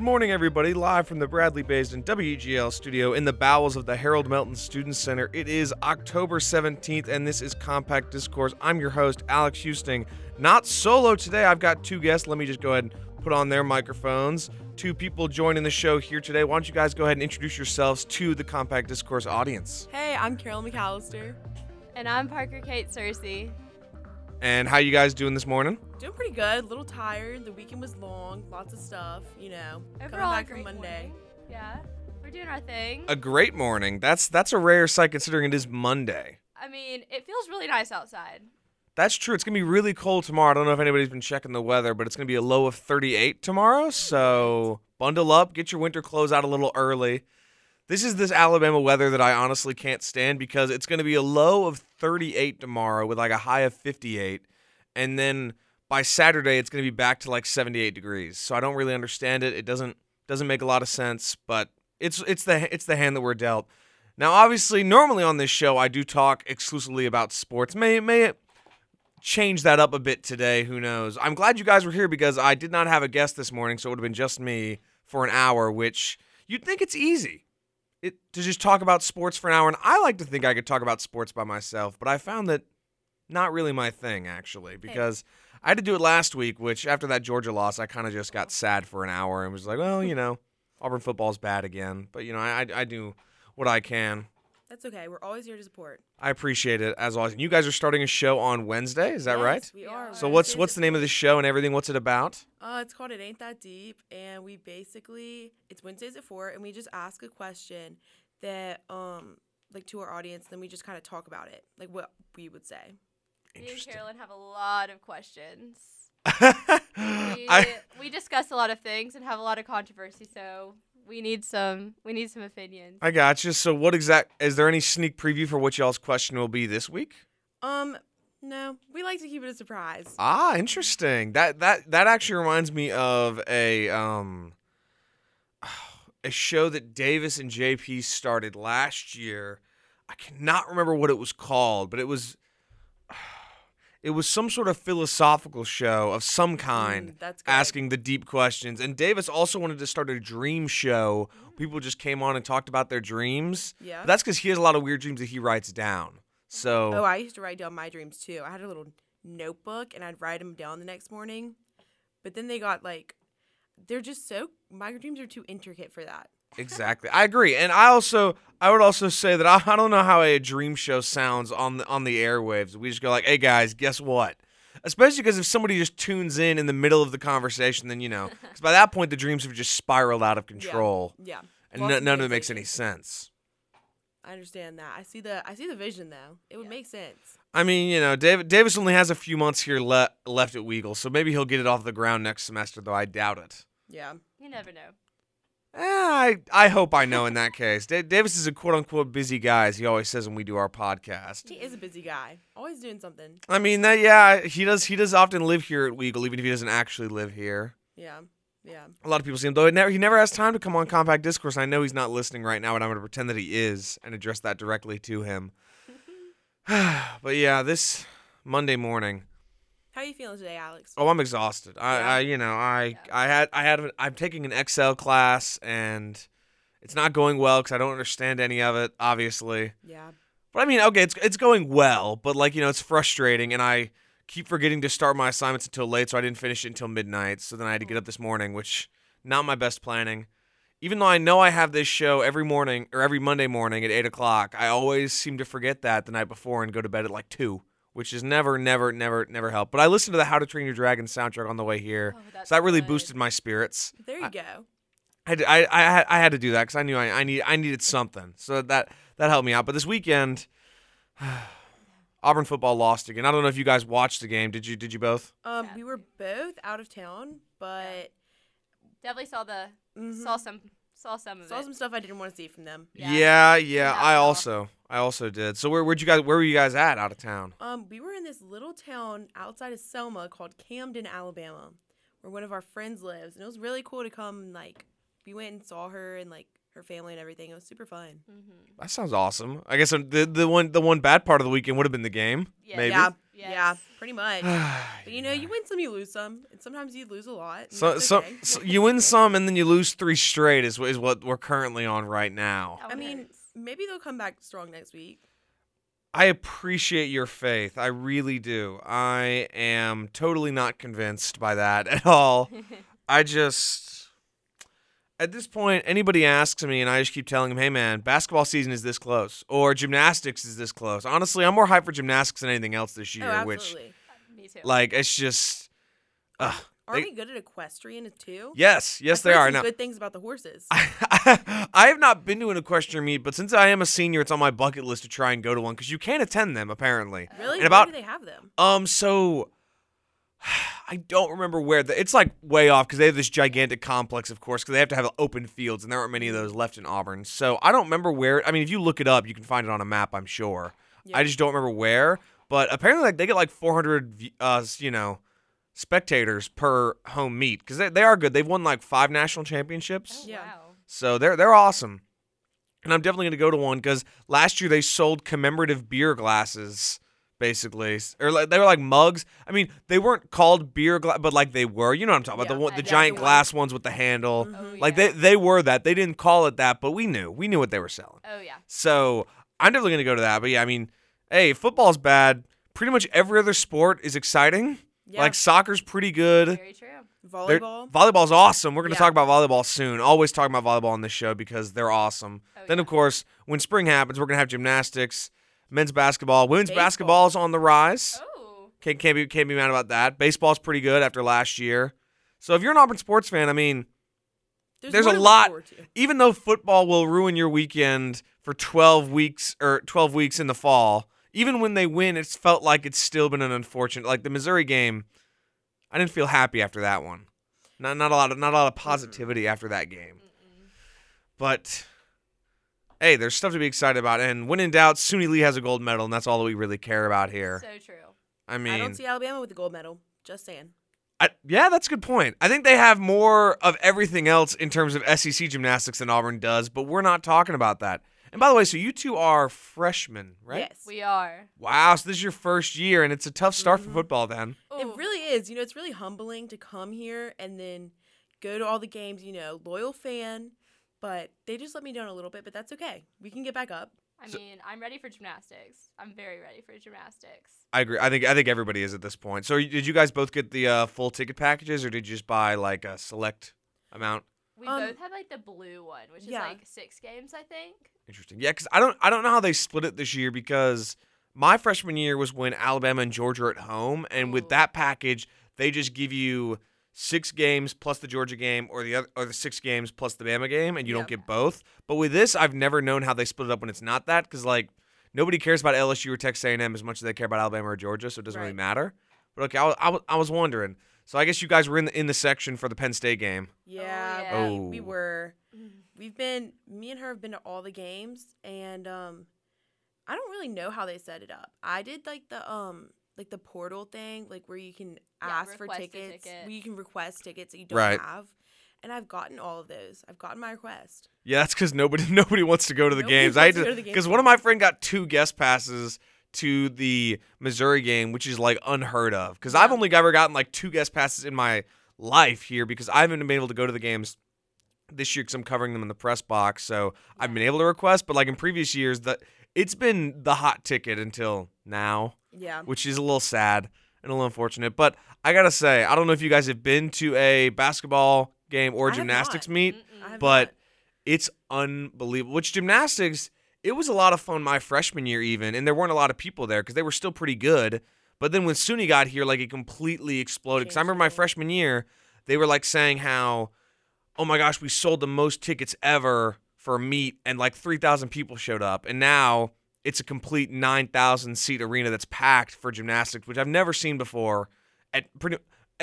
Good morning, everybody. Live from the Bradley Based WGL studio in the bowels of the Harold Melton Student Center. It is October 17th, and this is Compact Discourse. I'm your host, Alex Houston. Not solo today. I've got two guests. Let me just go ahead and put on their microphones. Two people joining the show here today. Why don't you guys go ahead and introduce yourselves to the Compact Discourse audience? Hey, I'm Carol McAllister. And I'm Parker Kate Cersei. And how you guys doing this morning? Doing pretty good. A little tired. The weekend was long. Lots of stuff. You know. Overall, coming back from Monday. morning. Yeah, we're doing our thing. A great morning. That's that's a rare sight considering it is Monday. I mean, it feels really nice outside. That's true. It's gonna be really cold tomorrow. I don't know if anybody's been checking the weather, but it's gonna be a low of 38 tomorrow. So bundle up, get your winter clothes out a little early. This is this Alabama weather that I honestly can't stand because it's gonna be a low of 38 tomorrow with like a high of 58, and then by Saturday it's gonna be back to like 78 degrees. So I don't really understand it. It doesn't doesn't make a lot of sense, but it's it's the it's the hand that we're dealt. Now, obviously, normally on this show I do talk exclusively about sports. May may it change that up a bit today. Who knows? I'm glad you guys were here because I did not have a guest this morning, so it would have been just me for an hour, which you'd think it's easy it, to just talk about sports for an hour. And I like to think I could talk about sports by myself, but I found that not really my thing, actually, because I had to do it last week, which after that Georgia loss, I kind of just got sad for an hour and was like, well, you know, Auburn football's bad again. But, you know, I, I do what I can. That's okay. We're always here to support. I appreciate it as always. You guys are starting a show on Wednesday, is that Yes, right? We are. So what's Wednesdays what's at the name of the show and everything? What's it about? Uh, it's called It Ain't That Deep, and we basically it's Wednesdays at four, and we just ask a question that um like to our audience, then we just kind of talk about it, like what we would say. Me and Carolyn have a lot of questions. We, I, we discuss a lot of things and have a lot of controversy, so we need some we need some opinions. I got you. So what exact is there any sneak preview for what y'all's question will be this week? Um, no, we like to keep it a surprise. Ah, interesting. That that that actually reminds me of a um a show that Davis and JP started last year. I cannot remember what it was called, but it was it was some sort of philosophical show of some kind Mm, asking the deep questions. And Davis also wanted to start a dream show. People just came on and talked about their dreams. Yeah. But that's because he has a lot of weird dreams that he writes down. So Oh, I used to write down my dreams too. I had a little notebook and I'd write them down the next morning. But then they got like, they're just so, my dreams are too intricate for that. Exactly, I agree. And I also, I would also say that I, I don't know how a dream show sounds on the on the airwaves. We just go like, "Hey guys, guess what?" Especially because if somebody just tunes in in the middle of the conversation, then you know, because by that point the dreams have just spiraled out of control, Yeah. and Lost no, none of it makes any sense. I understand that. I see the, I see the vision though. It would Yeah. make sense. I mean, you know, David Davis only has a few months here le- left at Weagle, so maybe he'll get it off the ground next semester. Though I doubt it. Yeah. You never know. Eh, I I hope I know in that case. Da- Davis is a quote unquote busy guy, as he always says when we do our podcast. He is a busy guy. Always doing something. I mean, that yeah, he does he does often live here at Weagle, even if he doesn't actually live here. Yeah. Yeah. A lot of people see him though. It never, he never has time to come on Compact Discourse. I know he's not listening right now, and I'm going to pretend that he is and address that directly to him. but yeah, this Monday morning. How are you feeling today, Alex? Oh, I'm exhausted. I, Yeah? I you know, I, Yeah. I had, I had, I'm taking an Excel class, and it's not going well because I don't understand any of it, obviously. Yeah. But I mean, okay, it's it's going well, but like you know, it's frustrating, and I keep forgetting to start my assignments until late, so I didn't finish it until midnight. So then I had to get up oh. this morning, which not my best planning. Even though I know I have this show every morning or every Monday morning at eight o'clock, I always seem to forget that the night before and go to bed at like two, which is never, never, never, never helped. But I listened to the How to Train Your Dragon soundtrack on the way here, Oh, so that really good. boosted my spirits. There you I- go. I, had- I, I, had- I had to do that because I knew I, I need I needed something. So that that helped me out. But this weekend, Auburn football lost again. I don't know if you guys watched the game. Did you? Did you both? Um, Yeah. we were both out of town, but Definitely saw the mhm, saw some saw some of saw it. some stuff I didn't want to see from them. Yeah. Yeah, yeah. Yeah, I well. also I also did. So where where'd you guys? Where were you guys at out of town? Um, we were in this little town outside of Selma called Camden, Alabama, where one of our friends lives, and it was really cool to come. and, Like, we went and saw her and like her family and everything. It was super fun. Mm-hmm. That sounds awesome. I guess um, the the one the one bad part of the weekend would have been the game. Yeah. Maybe. Yeah, Yes. yeah, pretty much. But you know, you win some, you lose some, and sometimes you lose a lot. So, that's so, so you win some and then you lose three straight is, is what we're currently on right now. That I mean, maybe they'll come back strong next week. I appreciate your faith. I really do. I am totally not convinced by that at all. I just at this point anybody asks me and I just keep telling them, "Hey man, basketball season is this close or gymnastics is this close." Honestly, I'm more hyped for gymnastics than anything else this year, oh, which absolutely. Me too. like it's just uh, Aren't they- we good at equestrian too? yes, yes they are. Now, good things about the horses. I, I have not been to an equestrian meet, but since I am a senior, it's on my bucket list to try and go to one because you can't attend them apparently. really? and Where about- do they have them? Um, so I don't remember where the, it's like way off because they have this gigantic complex, of course, because they have to have open fields, and there aren't many of those left in Auburn. So I don't remember where. I mean, if you look it up, you can find it on a map, I'm sure. Yeah. I just don't remember where. But apparently, like they get like 400, uh, you know, spectators per home meet because they, they are good. They've won like five national championships. oh, Yeah. wow. So they're they're awesome. And I'm definitely going to go to one because last year they sold commemorative beer glasses, basically, or like, they were like mugs. I mean, they weren't called beer glass, but like they were. You know what I'm talking about? Yeah, The one, the yeah, giant the glass ones with the handle. Mhm. Oh, Like yeah. they they were that. They didn't call it that, but we knew. We knew what they were selling. Oh yeah. So I'm definitely going to go to that. But yeah, I mean, hey, football's bad. Pretty much every other sport is exciting. Yeah. Like soccer's pretty good. Very true. They're- volleyball. Volleyball's awesome. We're going to Yeah. talk about volleyball soon. Always talking about volleyball on this show because they're awesome. Oh, Then, yeah. of course, when spring happens, we're going to have gymnastics, men's basketball, women's Baseball. basketball is on the rise. Oh. Can't, can't, be, can't be mad about that. Baseball's pretty good after last year. So if you're an Auburn sports fan, I mean, there's more a lot- even though football will ruin your weekend for 12 weeks or 12 weeks in the fall, even when they win, it's felt like it's still been an unfortunate. Like the Missouri game, I didn't feel happy after that one. Not not a lot of not a lot of positivity after that game. Mm-mm. But hey, there's stuff to be excited about. And when in doubt, Suni Lee has a gold medal, and that's all that we really care about here. So true. I mean, I don't see Alabama with a gold medal. Just saying. I, yeah, that's a good point. I think they have more of everything else in terms of SEC gymnastics than Auburn does, but we're not talking about that. And by the way, so you two are freshmen, right? Yes. We are. Wow, so this is your first year, and it's a tough start for Mhm. football then. It really is. You know, it's really humbling to come here and then go to all the games. You know, loyal fan, but they just let me down a little bit. But that's okay. We can get back up. I So- mean, I'm ready for gymnastics. I'm very ready for gymnastics. I agree. I think I think everybody is at this point. So did you guys both get the uh, full ticket packages, or did you just buy like a select amount? We Um, both have like the blue one, which yeah. is like six games, I think. Interesting. Yeah, because I don't I don't know how they split it this year because my freshman year was when Alabama and Georgia are at home, and with that package, they just give you six games plus the Georgia game, or the other, or the six games plus the Bama game, and you don't get both. But with this, I've never known how they split it up when it's not that, because like nobody cares about LSU or Texas A&M as much as they care about Alabama or Georgia, so it doesn't really matter. But okay, I, was- I, was- I was wondering. So I guess you guys were in the in the section for the Penn State game. Yeah, yeah. We, we Oh. were. We've been. Me and her have been to all the games, and um, I don't really know how they set it up. I did like the um, like the portal thing, like where you can Yeah, ask for tickets, ticket. where you can request tickets that you don't Right. have, and I've gotten all of those. I've gotten my request. Yeah, that's because nobody nobody wants to go to the Nobody games. I wants hate to go to the games because one of my friend got two guest passes to the Missouri game, which is like unheard of. Because I've only ever gotten like two guest passes in my life here because I haven't been able to go to the games this year because I'm covering them in the press box. So I've been able to request, but like in previous years, that it's been the hot ticket until now Yeah. which is a little sad and a little unfortunate. But I gotta say, I don't know if you guys have been to a basketball game or gymnastics not. meet. But- not. It's unbelievable. Which gymnastics, it was a lot of fun my freshman year even, and there weren't a lot of people there because they were still pretty good. But then when Suni got here, like it completely exploded. Because I remember my freshman year, they were like saying how, oh my gosh, we sold the most tickets ever for a meet, and like 3,000 people showed up. And now it's a complete 9,000 seat arena that's packed for gymnastics, which I've never seen before. At pretty,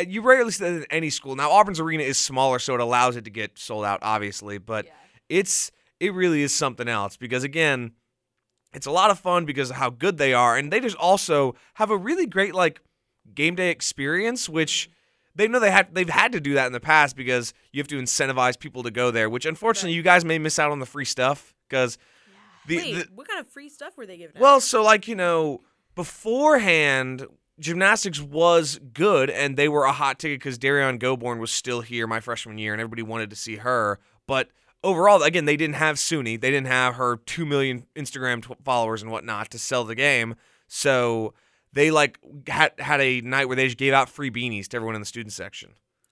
you rarely see that at any school. Now Auburn's arena is smaller, so it allows it to get sold out, obviously. But yeah. it's it really is something else because again, it's a lot of fun because of how good they are, and they just also have a really great like game day experience, which mm-hmm. they know they had they've had to do that in the past because you have to incentivize people to go there. Which unfortunately, Right. you guys may miss out on the free stuff because the, Wait, the what kind of free stuff were they giving? out? well, so like you know, beforehand, gymnastics was good, and they were a hot ticket because Derrian Gobourne was still here my freshman year, and everybody wanted to see her. But overall, again, they didn't have Suni, they didn't have her two million Instagram t- followers and whatnot to sell the game, so they like had had a night where they just gave out free beanies to everyone in the student section.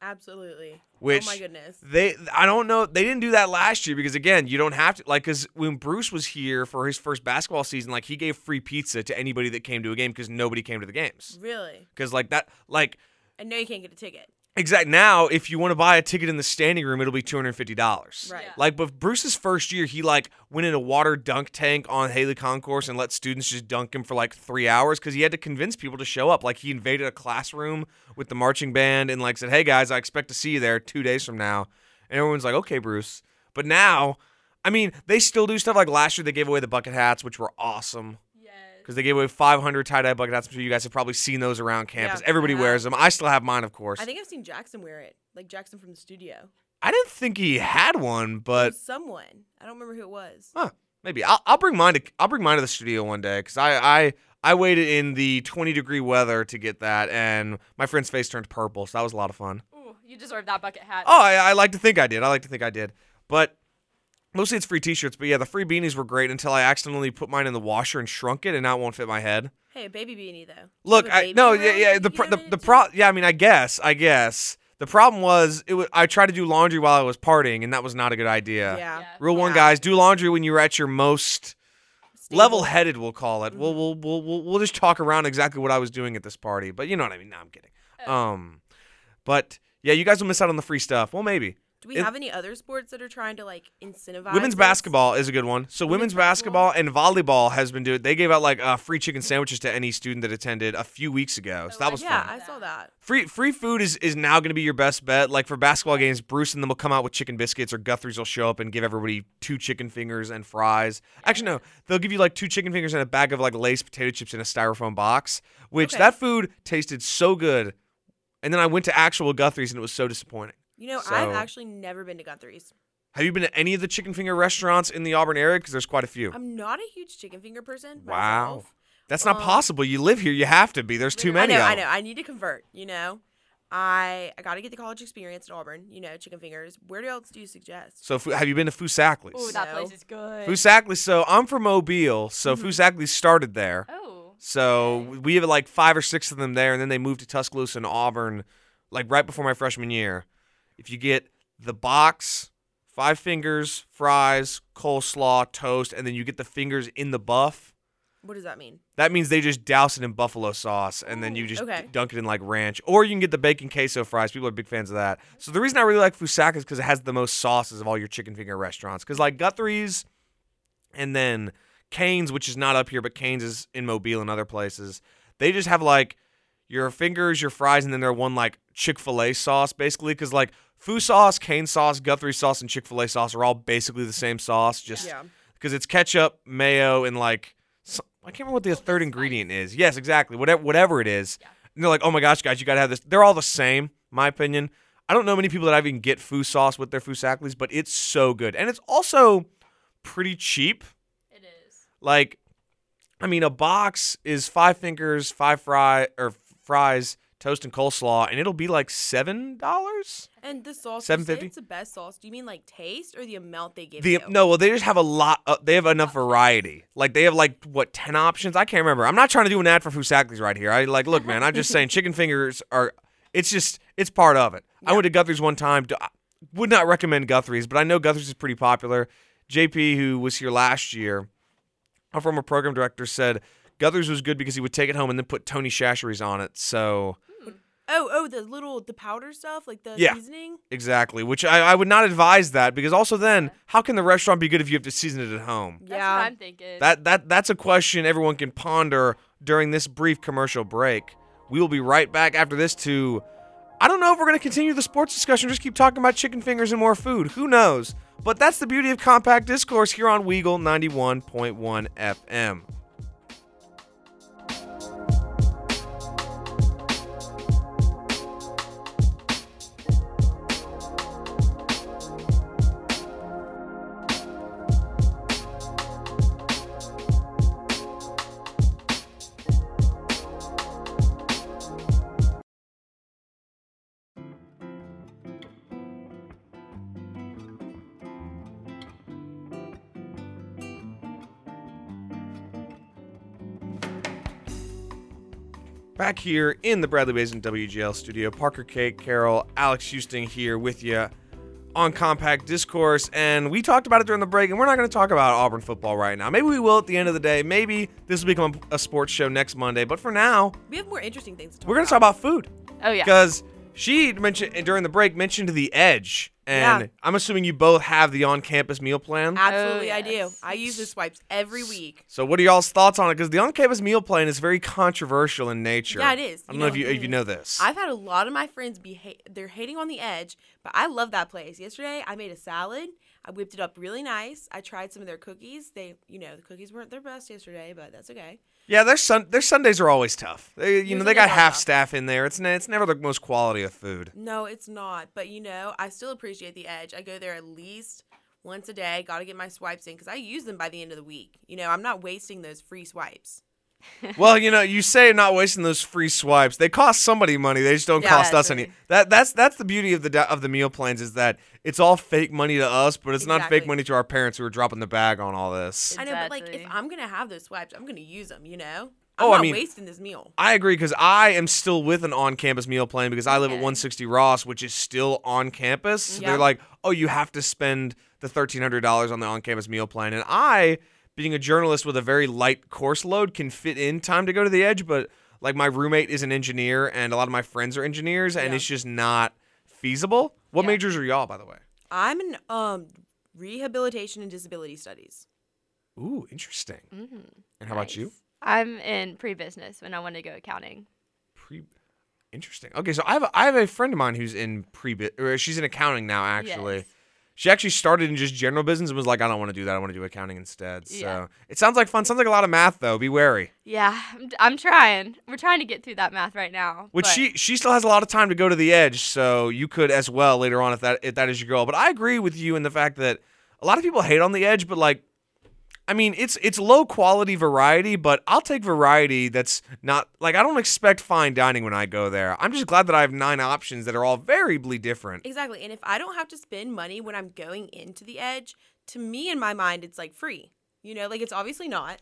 Absolutely. Which oh my goodness. they I don't know they didn't do that last year because again you don't have to like because when Bruce was here for his first basketball season like he gave free pizza to anybody that came to a game because nobody came to the games Really? because like that like I know you can't get a ticket. Exact now if you want to buy a ticket in the standing room it'll be two hundred fifty dollars Right. Yeah. like but Bruce's first year he like went in a water dunk tank on Haley Concourse and let students just dunk him for like three hours because he had to convince people to show up like he invaded a classroom with the marching band and like said hey guys I expect to see you there two days from now and everyone's like okay Bruce but now I mean they still do stuff like last year they gave away the bucket hats which were awesome. Because they gave away 500 tie-dye bucket hats I'm sure you guys have probably seen those around campus Yeah. everybody Yeah. wears them I still have mine of course I think I've seen Jackson wear it, like Jackson from the studio. I didn't think he had one but someone. I don't remember who it was. Huh. Maybe I'll, I'll bring mine to I'll bring mine to the studio one day because I, I I waited in the 20 degree weather to get that and my friend's face turned purple so that was a lot of fun. Ooh, you deserve that bucket hat. Oh, I, I like to think I did. I like to think I did, but mostly it's free T-shirts. But yeah, the free beanies were great until I accidentally put mine in the washer and shrunk it, and now it won't fit my head. Hey, a baby beanie though. Look, You have a I baby no, yeah, yeah. The can pro, the, the pro, yeah. I mean, I guess, I guess the problem was it was I tried to do laundry while I was partying, and that was not a good idea. Yeah. Yeah. Rule one, Yeah. guys, do laundry when you're at your most Stable. level-headed. We'll call it. We'll, we'll we'll we'll we'll just talk around exactly what I was doing at this party, but you know what I mean. No, I'm kidding. Um, but yeah, you guys will miss out on the free stuff. Well, maybe. Do we it- have any other sports that are trying to like incentivize Women's this? basketball is a good one. So women's, Women's basketball and volleyball has been doing. They gave out like uh, free chicken sandwiches to any student that attended a few weeks ago. So Oh, that was Yeah, fun. I saw that. Free free food is, is now going to be your best bet. Like for basketball games, Bruce and them will come out with chicken biscuits, or Guthrie's will show up and give everybody two chicken fingers and fries. Actually, no, they'll give you like two chicken fingers and a bag of like Lay's potato chips in a styrofoam box. Which Okay. that food tasted so good, and then I went to actual Guthrie's and it was so disappointing. You know, I've actually never been to Guthrie's. Have you been to any of the chicken finger restaurants in the Auburn area? Because there's quite a few. I'm not a huge chicken finger person. Wow. myself. That's not Um, possible. You live here. You have to be. There's too many. I many. know, of I know. I need to convert. You know, I I got to get the college experience at Auburn. You know, chicken fingers. Where else do you suggest? So, Fu- have you been to Foosackly's? Ooh, that No. place is good. Foosackly's. So, I'm from Mobile. So, Mm-hmm. Foosackly's started there. oh. So, we have like five or six of them there, and then they moved to Tuscaloosa and Auburn, like right before my freshman year. If you get the box, five fingers, fries, coleslaw, toast, and then you get the fingers in the buff. What does that mean? That means they just douse it in buffalo sauce and then you just okay. dunk it in like ranch. Or you can get the bacon queso fries. People are big fans of that. So the reason I really like Fusaka is because it has the most sauces of all your chicken finger restaurants. Because like Guthrie's and then Cane's, which is not up here, but Cane's is in Mobile and other places, they just have like your fingers, your fries, and then they're one like Chick fil A sauce basically. Because like Foo sauce, Cane sauce, Guthrie sauce, and Chick fil A sauce are all basically the same sauce. Just Yeah. because it's ketchup, mayo, and like I can't remember what the third ingredient is. Yes, exactly. Whatever whatever it is. Yeah. And they're like, oh my gosh, guys, you gotta have this. They're all the same, my opinion. I don't know many people that I even get foo sauce with their Foosackly's, but it's so good, and it's also pretty cheap. It is. Like, I mean, a box is five fingers, five fry or fries, toast, and coleslaw, and it'll be like seven dollars. And the sauce. say $7.50? It's the best sauce. Do you mean like taste or the amount they give The you? no, well, they just have a lot. Uh, they have enough variety. Like they have like what ten options? I can't remember. I'm not trying to do an ad for Foosackly's right here. I like, look, man. I'm just saying, chicken fingers are. It's just it's part of it. I went to Guthrie's one time. I Would not recommend Guthrie's, but I know Guthrie's is pretty popular. JP, who was here last year, our former program director, said Guthrie's was good because he would take it home and then put Tony Chachere's on it. So Oh, oh, the little the powder stuff, like the Yeah. seasoning. exactly, which I, I would not advise that because also then how can the restaurant be good if you have to season it at home? That's yeah. what I'm thinking. That that that's a question everyone can ponder during this brief commercial break. We will be right back after this to I don't know if we're going to continue the sports discussion just keep talking about chicken fingers and more food. Who knows? But that's the beauty of compact discourse here on Weagle 91.1 FM. Back here in the Bradley Basin WGL studio, Parker Kate, Carol, Alex Houston here with you on Compact Discourse. And we talked about it during the break, and we're not going to talk about Auburn football right now. Maybe we will at the end of the day. Maybe this will become a sports show next Monday. But for now, We have more interesting things to talk we're going to talk about food. Oh yeah. Because she mentioned during the break mentioned the edge, and Yeah. I'm assuming you both have the on-campus meal plan. Absolutely, I do. yes. I use the swipes every week. So, what are y'all's thoughts on it? Because the on-campus meal plan is very controversial in nature. Yeah, it is. I don't You know if you if you know this. I've had a lot of my friends be ha- they're hating on the edge, but I love that place. Yesterday, I made a salad. I whipped it up really nice. I tried some of their cookies. They, you know, the cookies weren't their best yesterday, but that's okay. Yeah, their sun their Sundays are always tough. They, you Your know, they got half tough. staff in there. It's ne- it's never the most quality of food. No, it's not. But you know, I still appreciate the edge. I go there at least once a day. Got to get my swipes in because I use them by the end of the week. You know, I'm not wasting those free swipes. well, you know, you say not wasting those free swipes. They cost somebody money. They just don't Yeah, cost that's us any. That that's that's the beauty of the of the meal plans is that it's all fake money to us, but it's not fake money to our parents who are dropping the bag on all this. I know, but like if I'm gonna have those swipes, I'm gonna use them. You know, Oh, I'm I not mean- wasting this meal. I agree because I am still with an on-campus meal plan because I live at 160 Ross, which is still on campus. Yeah. They're like, oh, you have to spend the $1,300 on the on-campus meal plan, and I, being a journalist with a very light course load, can fit in time to go to the edge. But like my roommate is an engineer, and a lot of my friends are engineers, and Yeah. it's just not feasible. What Yeah. majors are y'all, by the way? I'm in um rehabilitation and disability studies. Ooh, interesting. Mm-hmm. And how about you? I'm in pre-business when I want to go accounting. Pre. Interesting. Okay, so I have a, I have a friend of mine who's in pre or she's in accounting now. Actually, Yes. She actually started in just general business and was like, I don't want to do that. I want to do accounting instead. So Yeah. it sounds like fun. Sounds like a lot of math though. Be wary. Yeah, I'm, I'm trying. We're trying to get through that math right now. Which but- she she still has a lot of time to go to the edge, so you could as well later on if that if that is your goal. But I agree with you in the fact that a lot of people hate on the edge, but like. I mean, it's it's low quality variety, but I'll take variety that's not like I don't expect fine dining when I go there. I'm just glad that I have nine options that are all variably different. Exactly. And if I don't have to spend money when I'm going into the edge, to me in my mind it's like free. You know, like it's obviously not.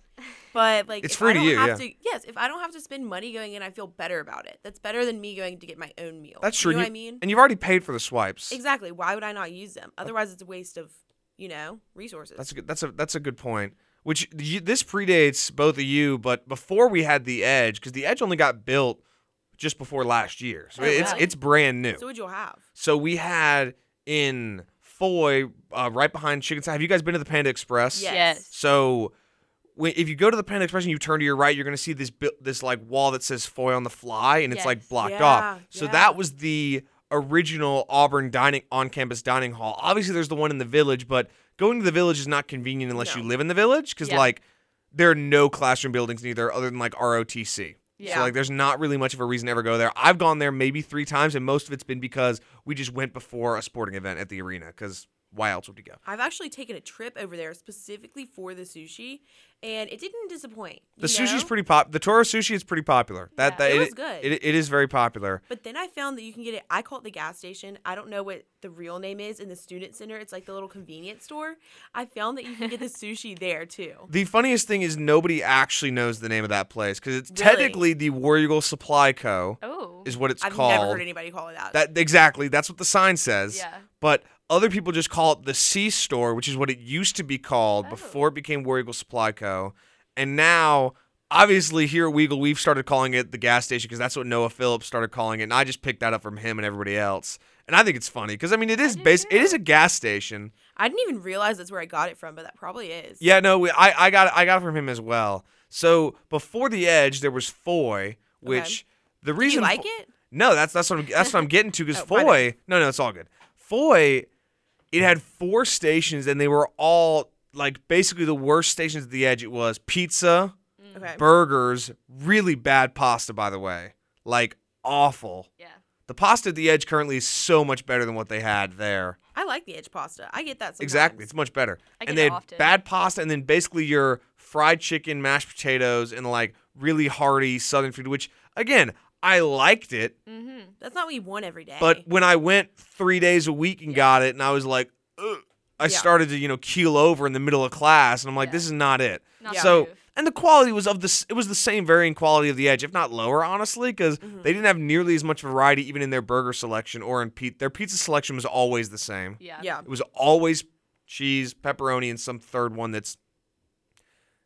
But like It's if free I to don't you, have yeah. to yes, if I don't have to spend money going in, I feel better about it. That's better than me going to get my own meal. That's true. You know what I mean? And you've already paid for the swipes. Exactly. Why would I not use them? Uh, Otherwise it's a waste of, you know, resources. That's a good. That's a that's a good point. Which you, this predates both of you, but before we had the Edge, because the Edge only got built just before last year, so Oh, it's wow. it's brand new. so what'd you have? So we had in Foy, uh, right behind Chicken Side. Have you guys been to the Panda Express? Yes. Yes. So when, if you go to the Panda Express and you turn to your right, you're gonna see this this like wall that says Foy on the fly, and it's like blocked Yeah, off. So yeah. that was the original Auburn dining on campus dining hall. Obviously, there's the one in the village, but going to the village is not convenient unless you live in the village because Yeah. like there are no classroom buildings neither other than like ROTC. Yeah. So like there's not really much of a reason to ever go there. I've gone there maybe three times, and most of it's been because we just went before a sporting event at the arena. Because why else would you go? I've actually taken a trip over there specifically for the sushi, and it didn't disappoint. The sushi's know? pretty pop. The Toro sushi is pretty popular. That Yeah. that It was good. It, it is very popular. But then I found that you can get it. I call it the gas station. I don't know what the real name is in the student center. It's like the little convenience store. I found that you can get the sushi there too. The funniest thing is nobody actually knows the name of that place because it's Really? technically the War Eagle Supply Co. Oh. is what it's I've called. never heard anybody call it that. That exactly. That's what the sign says. Yeah. But other people just call it the C store, which is what it used to be called Oh. before it became War Eagle Supply Co. And now, obviously, here at Weagle, we've started calling it the gas station because that's what Noah Phillips started calling it. And I just picked that up from him and everybody else. And I think it's funny because I mean, it is base. It is a gas station. I didn't even realize that's where I got it from, but that probably is. Yeah, no, we, I I got it, I got it from him as well. So before the Edge, there was Foy, which the Do you reason like Fo- it? No, that's that's what I'm, that's what I'm getting to because Oh. Foy. No, no, it's all good. Foy, it had four stations and they were all like basically the worst stations at the Edge. It was pizza, mm. Okay. burgers, really bad pasta, by the way, like awful. Yeah. The pasta at the Edge currently is so much better than what they had there. I like the edge pasta. I get that sometimes. Exactly, it's much better. I and they it had often. bad pasta, and then basically your fried chicken, mashed potatoes, and like really hearty Southern food. Which again, I liked it, Mm-hmm. That's not what you want every day. but when I went three days a week and got it, and I was like, Ugh, I Yeah. started to you know keel over in the middle of class, and I'm like, Yeah. this is not it. Not So proof. and the quality was of this. It was the same varying quality of the Edge, if not lower, honestly, because Mm-hmm. they didn't have nearly as much variety even in their burger selection or in pe- their pizza selection was always the same. Yeah. Yeah. It was always cheese, pepperoni, and some third one that's.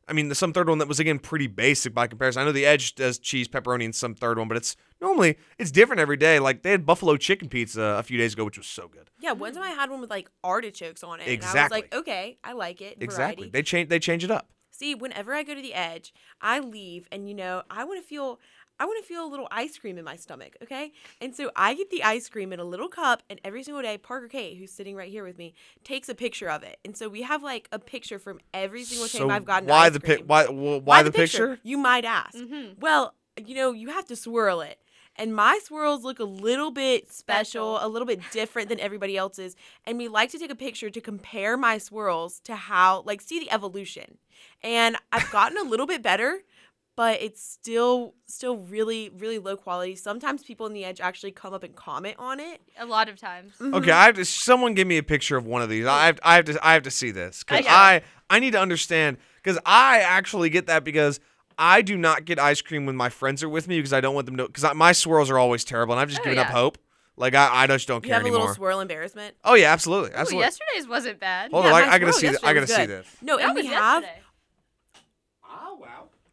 I mean, the some third one that was again pretty basic by comparison. I know the Edge does cheese, pepperoni, and some third one, but it's normally it's different every day. Like they had buffalo chicken pizza a few days ago, which was so good. Yeah, one time I had one with like artichokes on it. And I was Exactly. like, okay, I like it. Exactly. Variety. They change. They change it up. See, whenever I go to the edge, I leave and you know, I want to feel I want to feel a little ice cream in my stomach, okay? And so I get the ice cream in a little cup and every single day Parker Kate, who's sitting right here with me, takes a picture of it. And so we have like a picture from every single time I've gotten why ice the cream. pic? Why wh- why, the picture? You might ask. Mhm. Well, you know, you have to swirl it. And my swirls look a little bit special, Special. a little bit different than everybody else's. And we like to take a picture to compare my swirls to how, like, see the evolution. And I've gotten a little bit better, but it's still, still really, really low quality. Sometimes people in the edge actually come up and comment on it. A lot of times. Mm-hmm. Okay, I have to. Someone give me a picture of one of these. I have. I have to. I have to see this because Okay. I. I need to understand because I actually get that because I do not get ice cream when my friends are with me because I don't want them to. Because my swirls are always terrible and I've just Oh, given up hope. Like I, I just don't You care have a little swirl embarrassment. oh yeah, absolutely, Ooh, yesterday's wasn't bad. Hold Yeah, on, I, I gotta see. This. I gotta was see this. No, That and we was have.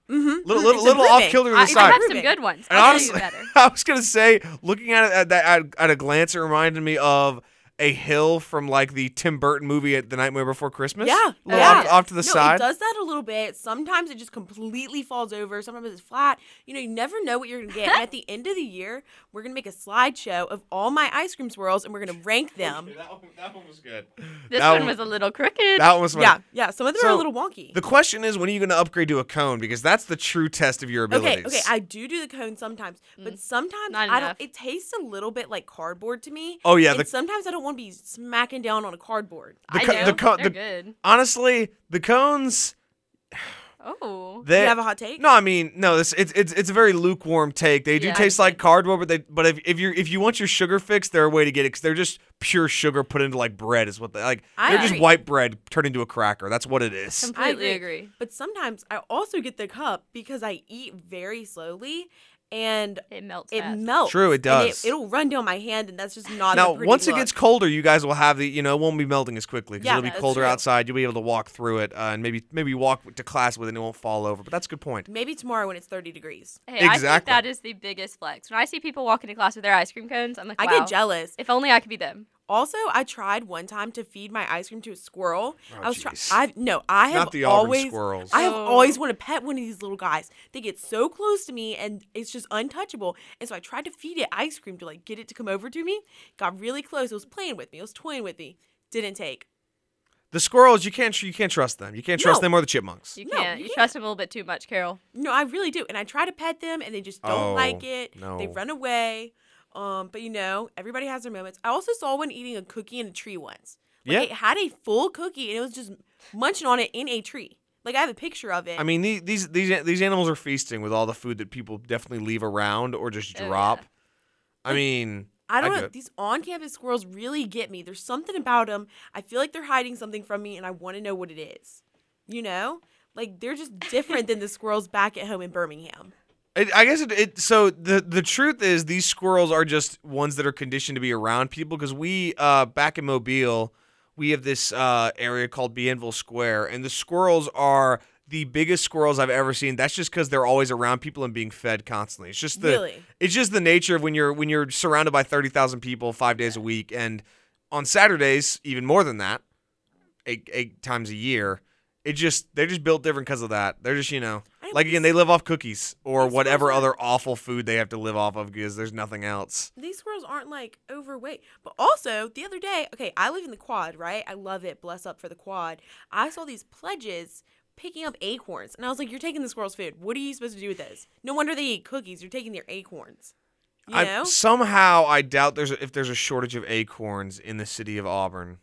Yesterday. Mm-hmm, Little little, little off kilter to the I- I side. have some good ones. And I'll honestly, tell you better. I was gonna say, looking at it at, that, at, at a glance, it reminded me of a hill from like the Tim Burton movie at The Nightmare Before Christmas. Yeah, yeah. off, off to the no, side. it does that a little bit. Sometimes it just completely falls over. Sometimes it's flat. You know, you never know what you're gonna get. and at the end of the year, we're gonna make a slideshow of all my ice cream swirls, and we're gonna rank them. That one, that one was good. This one one- was a little crooked. That one was fun. yeah, yeah. Some of them are a little wonky. The question is, when are you going to upgrade to a cone? Because that's the true test of your abilities. Okay, okay. I do do the cone sometimes, but sometimes Mm. Not I enough. don't. It tastes a little bit like cardboard to me. oh yeah, and the, sometimes I don't want to be smacking down on a cardboard. the I co- do. the co- They're the- good. honestly, the cones. Oh. They you have a hot take? no, I mean no. This it's it's it's a very lukewarm take. They do Yeah, taste like cardboard, but they but if if you if you want your sugar fix, they're a way to get it because they're just pure sugar put into like bread. Is what they like. I they're just white bread turned into a cracker. That's what it is. Completely agree. agree. But sometimes I also get the cup because I eat very slowly, and It melts it fast. melts. True, it and does. It, will run down my hand, and that's just not. Now, a pretty once it gets colder, you guys will have the, you know, it won't be melting as quickly because Yeah, it'll be colder true. outside. You'll be able to walk through it uh, and maybe maybe walk to class with it and it won't fall over. But that's a good point. maybe tomorrow when it's thirty degrees, Hey, I think Exactly. that is the biggest flex. When I see people walking to class with their ice cream cones, I'm like, I get jealous. If only I could be them. Also, I tried one time to feed my ice cream to a squirrel. Oh, I was trying. jeez. I no, I have Not the always. squirrels. I have Oh. always wanted to pet one of these little guys. They get so close to me, and it's just untouchable. And so I tried to feed it ice cream to like get it to come over to me. Got really close. It was playing with me. It was toying with me. Didn't take. The squirrels, you can't you can't trust them. You can't trust No. them or the chipmunks. You can't. you you can't. trust them a little bit too much, Carol. No, I really do. And I try to pet them and they just don't Oh, like it. They no. run away. Um, but you know, everybody has their moments. I also saw one eating a cookie in a tree once. Like Yeah. it had a full cookie and it was just munching on it in a tree. Like I have a picture of it. I mean, the- these these these animals are feasting with all the food that people definitely leave around or just Oh, yeah. drop. I mean, I don't I know. These on-campus squirrels really get me. There's something about them. I feel like they're hiding something from me, and I want to know what it is. You know, like they're just different than the squirrels back at home in Birmingham. It, I guess it, it. So the the truth is, these squirrels are just ones that are conditioned to be around people. Because we, uh, back in Mobile, we have this uh, area called Bienville Square, and the squirrels are the biggest squirrels I've ever seen. That's just because they're always around people and being fed constantly. It's just the Really? it's just the nature of when you're when you're surrounded by thirty thousand people five days a week, and on Saturdays even more than that, eight eight times a year. It just they're just built different because of that. They're just you know know, like again they live off cookies or these whatever are- other awful food they have to live off of because there's nothing else. These squirrels aren't like overweight. But also, the other day, okay, I live in the quad, right? I love it. Bless up for the quad. I saw these pledges picking up acorns. And I was like, you're taking the squirrel's food. What are you supposed to do with this? No wonder they eat cookies. You're taking their acorns. You I, somehow I doubt there's a, if there's a shortage of acorns in the city of Auburn.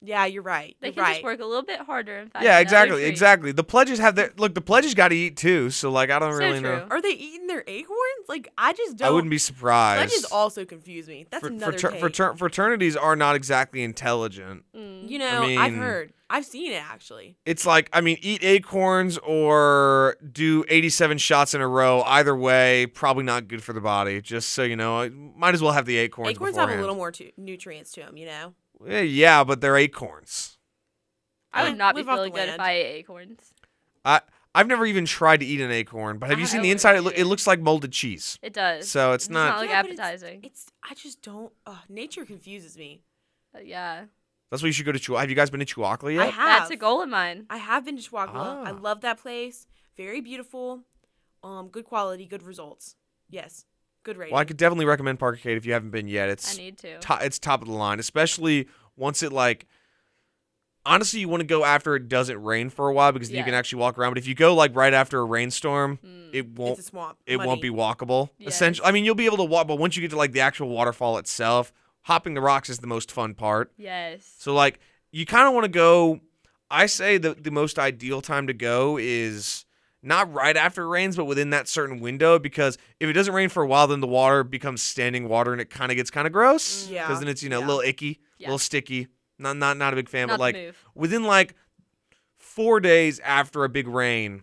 Yeah, you're right. They You're can right. just work a little bit harder and find Yeah, exactly, exactly. The pledges have their look. The pledges got to eat too, so like I don't So really true. know. Are they eating their acorns? Like I just don't. I wouldn't be surprised. Pledges also confuse me. That's Fr- another frater- take. frater- fraternities are not exactly intelligent. Mm. You know, I've heard. I've seen it actually. It's like I mean, eat acorns or do 87 shots in a row. Either way, probably not good for the body. Just so you know, might as well have the acorns. Acorns have a little more to- nutrients to them, you know. Eh, Yeah, but they're acorns. I would not be live off the feeling good if land. I ate acorns. I I've never even tried to eat an acorn, but have I you seen haven't the inside? It, loo- it looks like molded cheese. It does. So it's It does not- not look Yeah, but it's- appetizing. It's I just don't. Uh, nature confuses me. Uh, yeah, That's why you should go to Chewacla. Have you guys been to Chewacla I yet? have. that's a goal of mine. I have been to Chewacla. I Ah. love that place. Very beautiful. Um, good quality, good results. Yes, good rating. Well, I could definitely recommend Parker Kate if you haven't been yet. It's I need to. to- it's top of the line, especially once it like. Honestly, you want to go after it doesn't rain for a while because then you can actually walk around. But if you go like right after a rainstorm, Mm. it won't it's a swamp. it won't be walkable. Essentially, I mean, you'll be able to walk, but once you get to like the actual waterfall itself, hopping the rocks is the most fun part. Yes. So like, you kind of want to go. I say the the most ideal time to go is not right after it rains, but within that certain window because if it doesn't rain for a while, then the water becomes standing water and it kind of gets kind of gross. Yeah, Because then it's you know a yeah. little icky, a Yeah. little sticky. Not not not a big fan, Not but like move. within like four days after a big rain,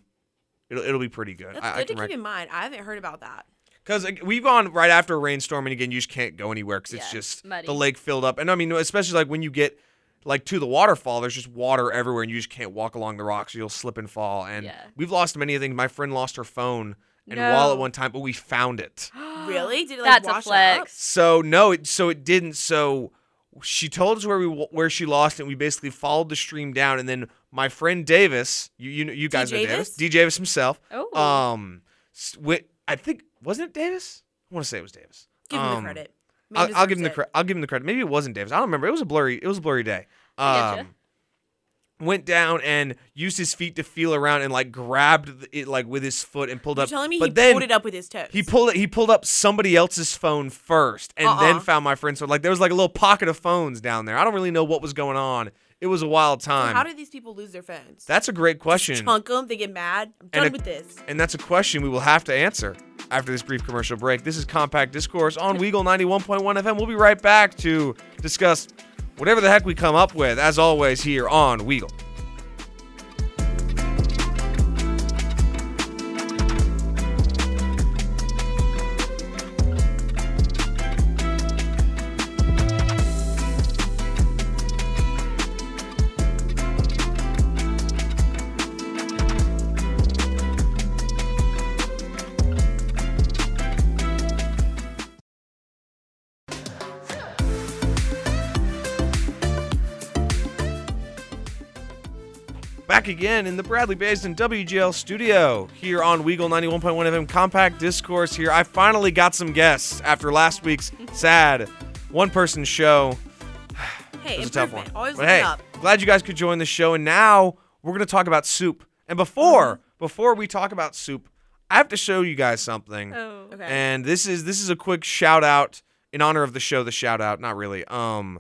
it'll it'll be pretty good. That's I, I good can to rec- keep in mind. I haven't heard about that. because we've gone right after a rainstorm, and again, you just can't go anywhere because it's just muddy. the lake filled up. And I mean, especially like when you get like to the waterfall, there's just water everywhere, and you just can't walk along the rocks. You'll slip and fall. And Yeah. we've lost many things. My friend lost her phone and No. wallet one time, but we found it. Really? Did it like That's a wash flex. So no, it, so it didn't. So she told us where we where she lost it. And we basically followed the stream down, and then my friend Davis, you you, you guys know Davis, Davis? D Davis himself. Oh. Um, s- I think wasn't it Davis? I want to say it was Davis. Up? Give him Um, the credit. I'll, I'll give him the credit. I'll give him the credit. Maybe it wasn't Davis. I don't remember. It was a blurry. It was a blurry day. Um, went down and used his feet to feel around and like grabbed it like with his foot and pulled You're up. telling me but he then pulled it up with his toes. he pulled it. He pulled up somebody else's phone first, and then Uh-uh. found my friend's phone. Like there was like a little pocket of phones down there. I don't really know what was going on. It was a wild So time. how do these people lose their phones? That's a great question. Chunk them. They get mad. I'm done a- with this. And that's a question we will have to answer after this brief commercial break. This is Compact Discourse on Weagle 91.1 FM. We'll be right back to discuss whatever the heck we come up with, as always, here on Weagle. Back again in the Bradley Basin WGL studio here on Weagle 91.1 FM Compact Discourse here. I finally got some guests after last week's sad one person show. Hey, It was a tough one. Always but hey, up. glad you guys could join the show. And now we're going to talk about soup. And before, Mm-hmm. before we talk about soup, I have to show you guys something. Oh. Okay. And this is this is a quick shout out in honor of the show. The shout out, not really, um,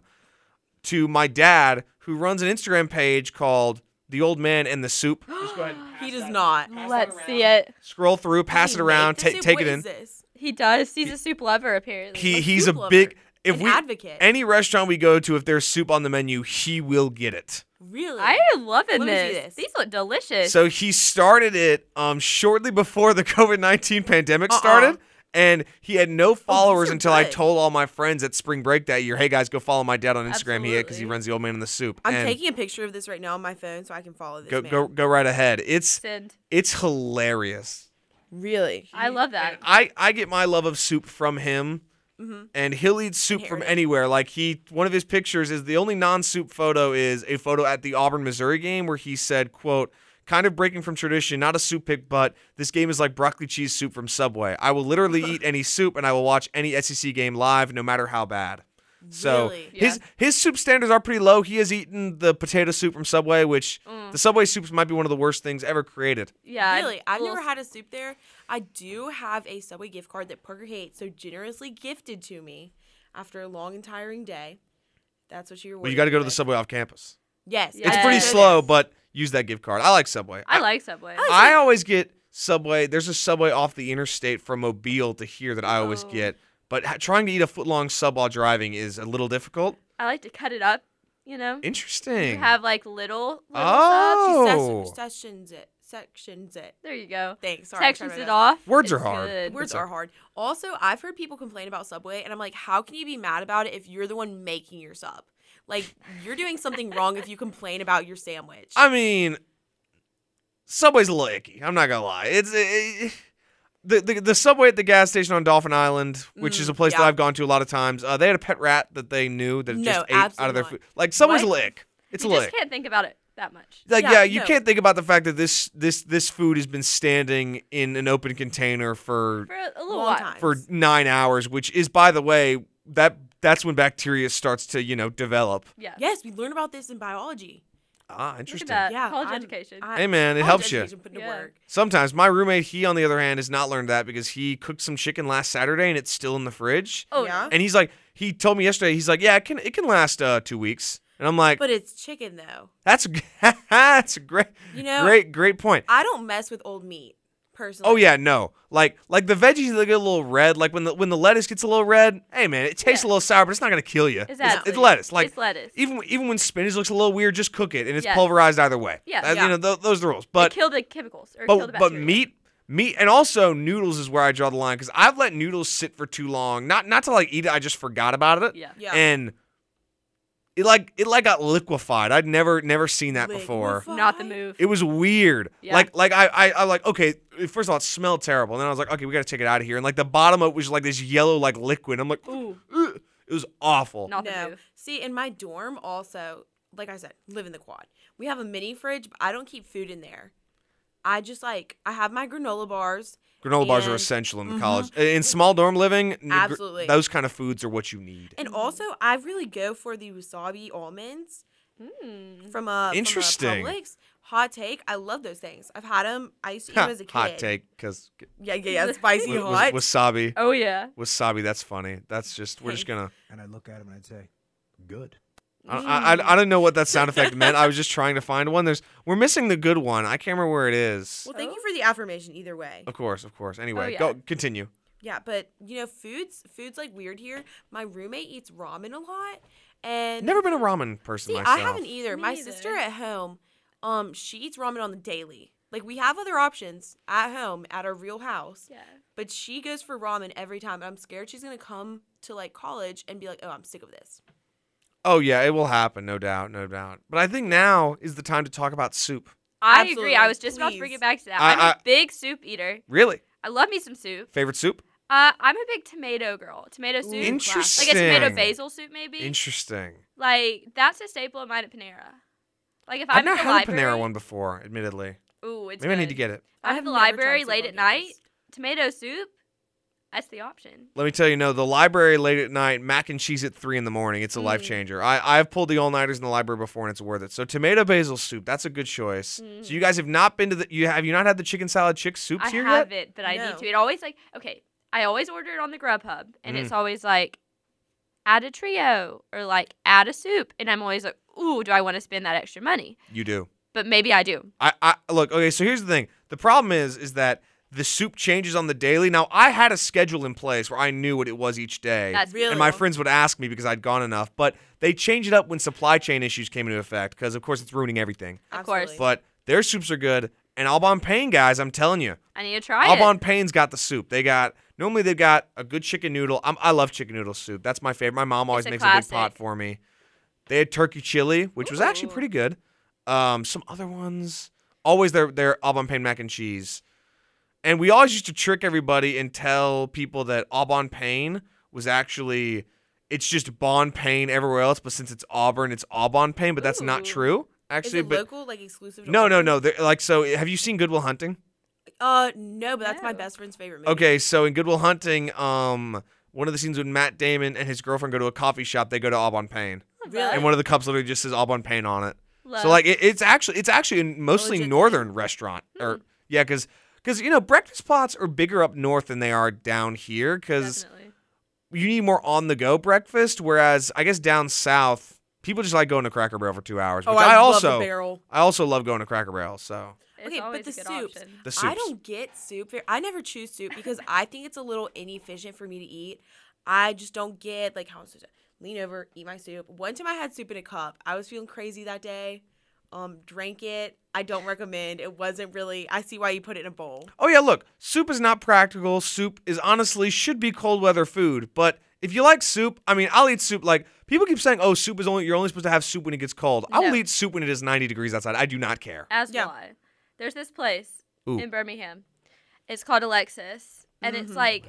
to my dad who runs an Instagram page called The Old Man and the Soup. Just go ahead, he does not. Let's see it. scroll through, pass it around, make ta- take What it is in. This? He does. He's a soup lover, apparently. He A he's a soup lover. big. If An we advocate. any restaurant we go to, if there's soup on the menu, he will get it. Really? I am loving Let me see this. this. These look delicious. So he started it um shortly before the COVID nineteen pandemic Uh-uh. started. And he had no followers are until I told all my friends at spring break that year, "Hey guys, go follow my dad on Instagram. He because he runs the old man in the soup." I'm and taking a picture of this right now on my phone so I can follow this go man. go go right ahead. It's Send. it's hilarious. Really? I love that. I I get my love of soup from him. Mhm. And he'll eat soup from anywhere. Like he, one of his pictures is the only non-soup photo is a photo at the Auburn, Missouri game where he said, "quote Kind of breaking from tradition, not a soup pick, but this game is like broccoli cheese soup from Subway. I will literally eat any soup, and I will watch any SEC game live, no matter how bad." So Really? his his soup standards are pretty low. He has eaten the potato soup from Subway, which Mm. the Subway soups might be one of the worst things ever created. Yeah. Really? I've well, never had a soup there. I do have a Subway gift card that Parker Kate so generously gifted to me after a long and tiring day. That's what you were. Well, you got to go to the subway off campus. Yes, It's It's Yes. pretty Yes. slow, but use that gift card. I like Subway. I like Subway. I I always get Subway. There's a Subway off the interstate from Mobile to here that I always Oh. get. But ha- trying to eat a foot long sub while driving is a little difficult. I like to cut it up. You know, Interesting. you have like little little Oh. subs. She ses- sections it. Sections it. There you go. Thanks. Sorry. I'm Sections trying it to- off. Words are It's hard. good. Words It's are hard. Also, I've heard people complain about Subway, and I'm like, how can you be mad about it if you're the one making your sub? Like, you're doing something wrong if you complain about your sandwich. I mean, Subway's a little icky. I'm not gonna lie. It's it, the, the the Subway at the gas station on Dauphin Island, which is Mm, a place that. I've gone to a lot of times. Uh, they had a pet rat that they knew that No, just ate out of their not. food. Like Subway's a What? lick. It's you a just lick. can't think about it that much. Like Yeah, yeah, you no. can't think about the fact that this this this food has been standing in an open container for For a, a little Long while. time. for nine hours, which is by the way that that's when bacteria starts to you know develop. Yeah. yes, we learn about this in biology. Ah, Look at interesting. that. Yeah, College I'm- education. I- Hey man, it college helps you. education put to Yeah. work. Sometimes my roommate, he on the other hand, has not learned that because he cooked some chicken last Saturday and it's still in the fridge. oh Yeah. And he's like, he told me yesterday, he's like, yeah, it can it can last uh, two weeks. And I'm like, But it's chicken though. that's a, that's a great, You know, great, great point. I don't mess with old meat personally. Oh yeah, no, like like the veggies they get a little red. Like when the when the lettuce gets a little red, hey man, it tastes a little sour, but it's not gonna kill you. It's- Exactly. It's, lettuce. Like it's lettuce. even even when spinach looks a little weird, just cook it and it's Yeah. pulverized either way. Yeah. That- Yeah. you know th- those are the rules. But But kill the chemicals or kill the but but bacteria. meat meat and also noodles is where I draw the line because I've let noodles sit for too long. Not not to like eat it, I just forgot about it. Yeah. Yeah. And it like it like got liquefied. I'd never never seen that before. Not the move. It was weird. Yeah. Like like I I I like okay. First of all, it smelled terrible. And then I was like, okay, we gotta take it out of here. And like the bottom of it was like this yellow like liquid. I'm like, Ooh. "Ugh." it was awful. Not the move. See, in my dorm, also, like I said, live in the quad. We have a mini fridge, but I don't keep food in there. I just like I have my granola bars. Granola bars are essential in Mhm. college. In small dorm living, n- gr- Absolutely. those kind of foods are what you need. And also, I really go for the wasabi almonds Mm. from a Interesting. From a Publix. Hot take, I love those things. I've had them. I used to eat them as a kid. Hot take, because Yeah, yeah, yeah. Spicy hot. wasabi, Oh yeah. wasabi. That's funny. That's just we're just gonna. And I'd look at him and I'd say, good. I, I, I- I don't know what that sound effect meant. I was just trying to find one. There's we're missing the good one. I can't remember where it is. well, thank you Oh. for the affirmation. Either way. Of course, of course. Anyway, yeah. go continue. Yeah, but you know, foods foods like weird here. My roommate eats ramen a lot, and Never been a ramen person see, myself. I haven't either. Me My neither. sister at home, um, she eats ramen on the daily. Like we have other options at home at our real house, Yeah. but she goes for ramen every time. I'm scared she's gonna come to like college and be like, "Oh, I'm sick of this." Oh yeah, it will happen, no doubt, no doubt. But I think now is the time to talk about soup. I agree. I was just about to bring it back to that. I- I'm I- a big soup eater. Really, I love me some soup. favorite soup? Uh, I'm a big tomato girl. Tomato soup. Interesting. Like a tomato basil soup, maybe. Interesting. like that's a staple of mine at Panera. Like if I've I'm not at the had library, a Panera one before, admittedly. Ooh, it's Maybe I need to get it. I'm at I've the library late at night. Tomato soup. That's the option. Let me tell you, no, the library late at night, mac and cheese at three in the morning. It's a life Mm. changer. I I've pulled the all nighters in the library before, and it's worth it. So tomato basil soup, that's a good choice. Mm. So you guys have not been to the you have you not had the chicken salad chick soups I here yet? I have yet? it, but I No. need to. It always like okay. I always order it on the Grubhub, and Mm. it's always like add a trio or like add a soup, and I'm always like, ooh, do I want to spend that extra money? You do. But maybe I do. I, I look okay. So here's the thing. The problem is, is that the soup changes on the daily. Now I had a schedule in place where I knew what it was each day, That's Really? and my friends would ask me because I'd gone enough. But they changed it up when supply chain issues came into effect because, of course, it's ruining everything. Of course. But their soups are good, and Au Bon Pain guys, I'm telling you, I need to try Alban it. Payne's got the soup. They got normally they've got a good chicken noodle. I'm, I love chicken noodle soup. That's my favorite. My mom always a makes a big pot for me. They had turkey chili, which was actually pretty good. Um, some other ones. Always their their Au Bon Pain mac and cheese. And we always used to trick everybody and tell people that Au Bon Pain was actually it's just Bon Pain everywhere else, but since it's Auburn, it's Au Bon Pain. But that's not Ooh. true. Is Actually, it but local, like exclusive? To no, no, Auburn? no. They're- Like so, have you seen Good Will Hunting? Uh, no, but that's my No. best friend's favorite movie. Okay, so in Good Will Hunting, um, one of the scenes when Matt Damon and his girlfriend go to a coffee shop, they go to Au Bon Pain, Really? and one of the cups literally just says Au Bon Pain on it. Love. So like, it, it's actually it's actually a mostly legit northern thing? restaurant, or yeah, because because you know breakfast spots are bigger up north than they are down here, because you need more on the go breakfast. Whereas I guess down south, People just like going to Cracker Barrel for two hours, Oh, which I, I, love also barrel. I also love going to Cracker Barrel. So It's Okay, but the a soups- option. the soups. I don't get soup. I never choose soup because I think it's a little inefficient for me to eat. I just don't get like how I'm supposed to lean over, eat my soup. One time I had soup in a cup. I was feeling crazy that day. Um, drank it. I don't recommend. It wasn't really. I see why you put it in a bowl. Oh yeah, look, soup is not practical. Soup is honestly should be cold weather food, but if you like soup, I mean, I'll eat soup. Like people keep saying, "Oh, soup is only you're only supposed to have soup when it gets cold." I will eat soup when it is 90 degrees outside. I do not care. As Yeah. will I. There's this place Ooh. in Birmingham. It's called Alexis, and it's Mhm. like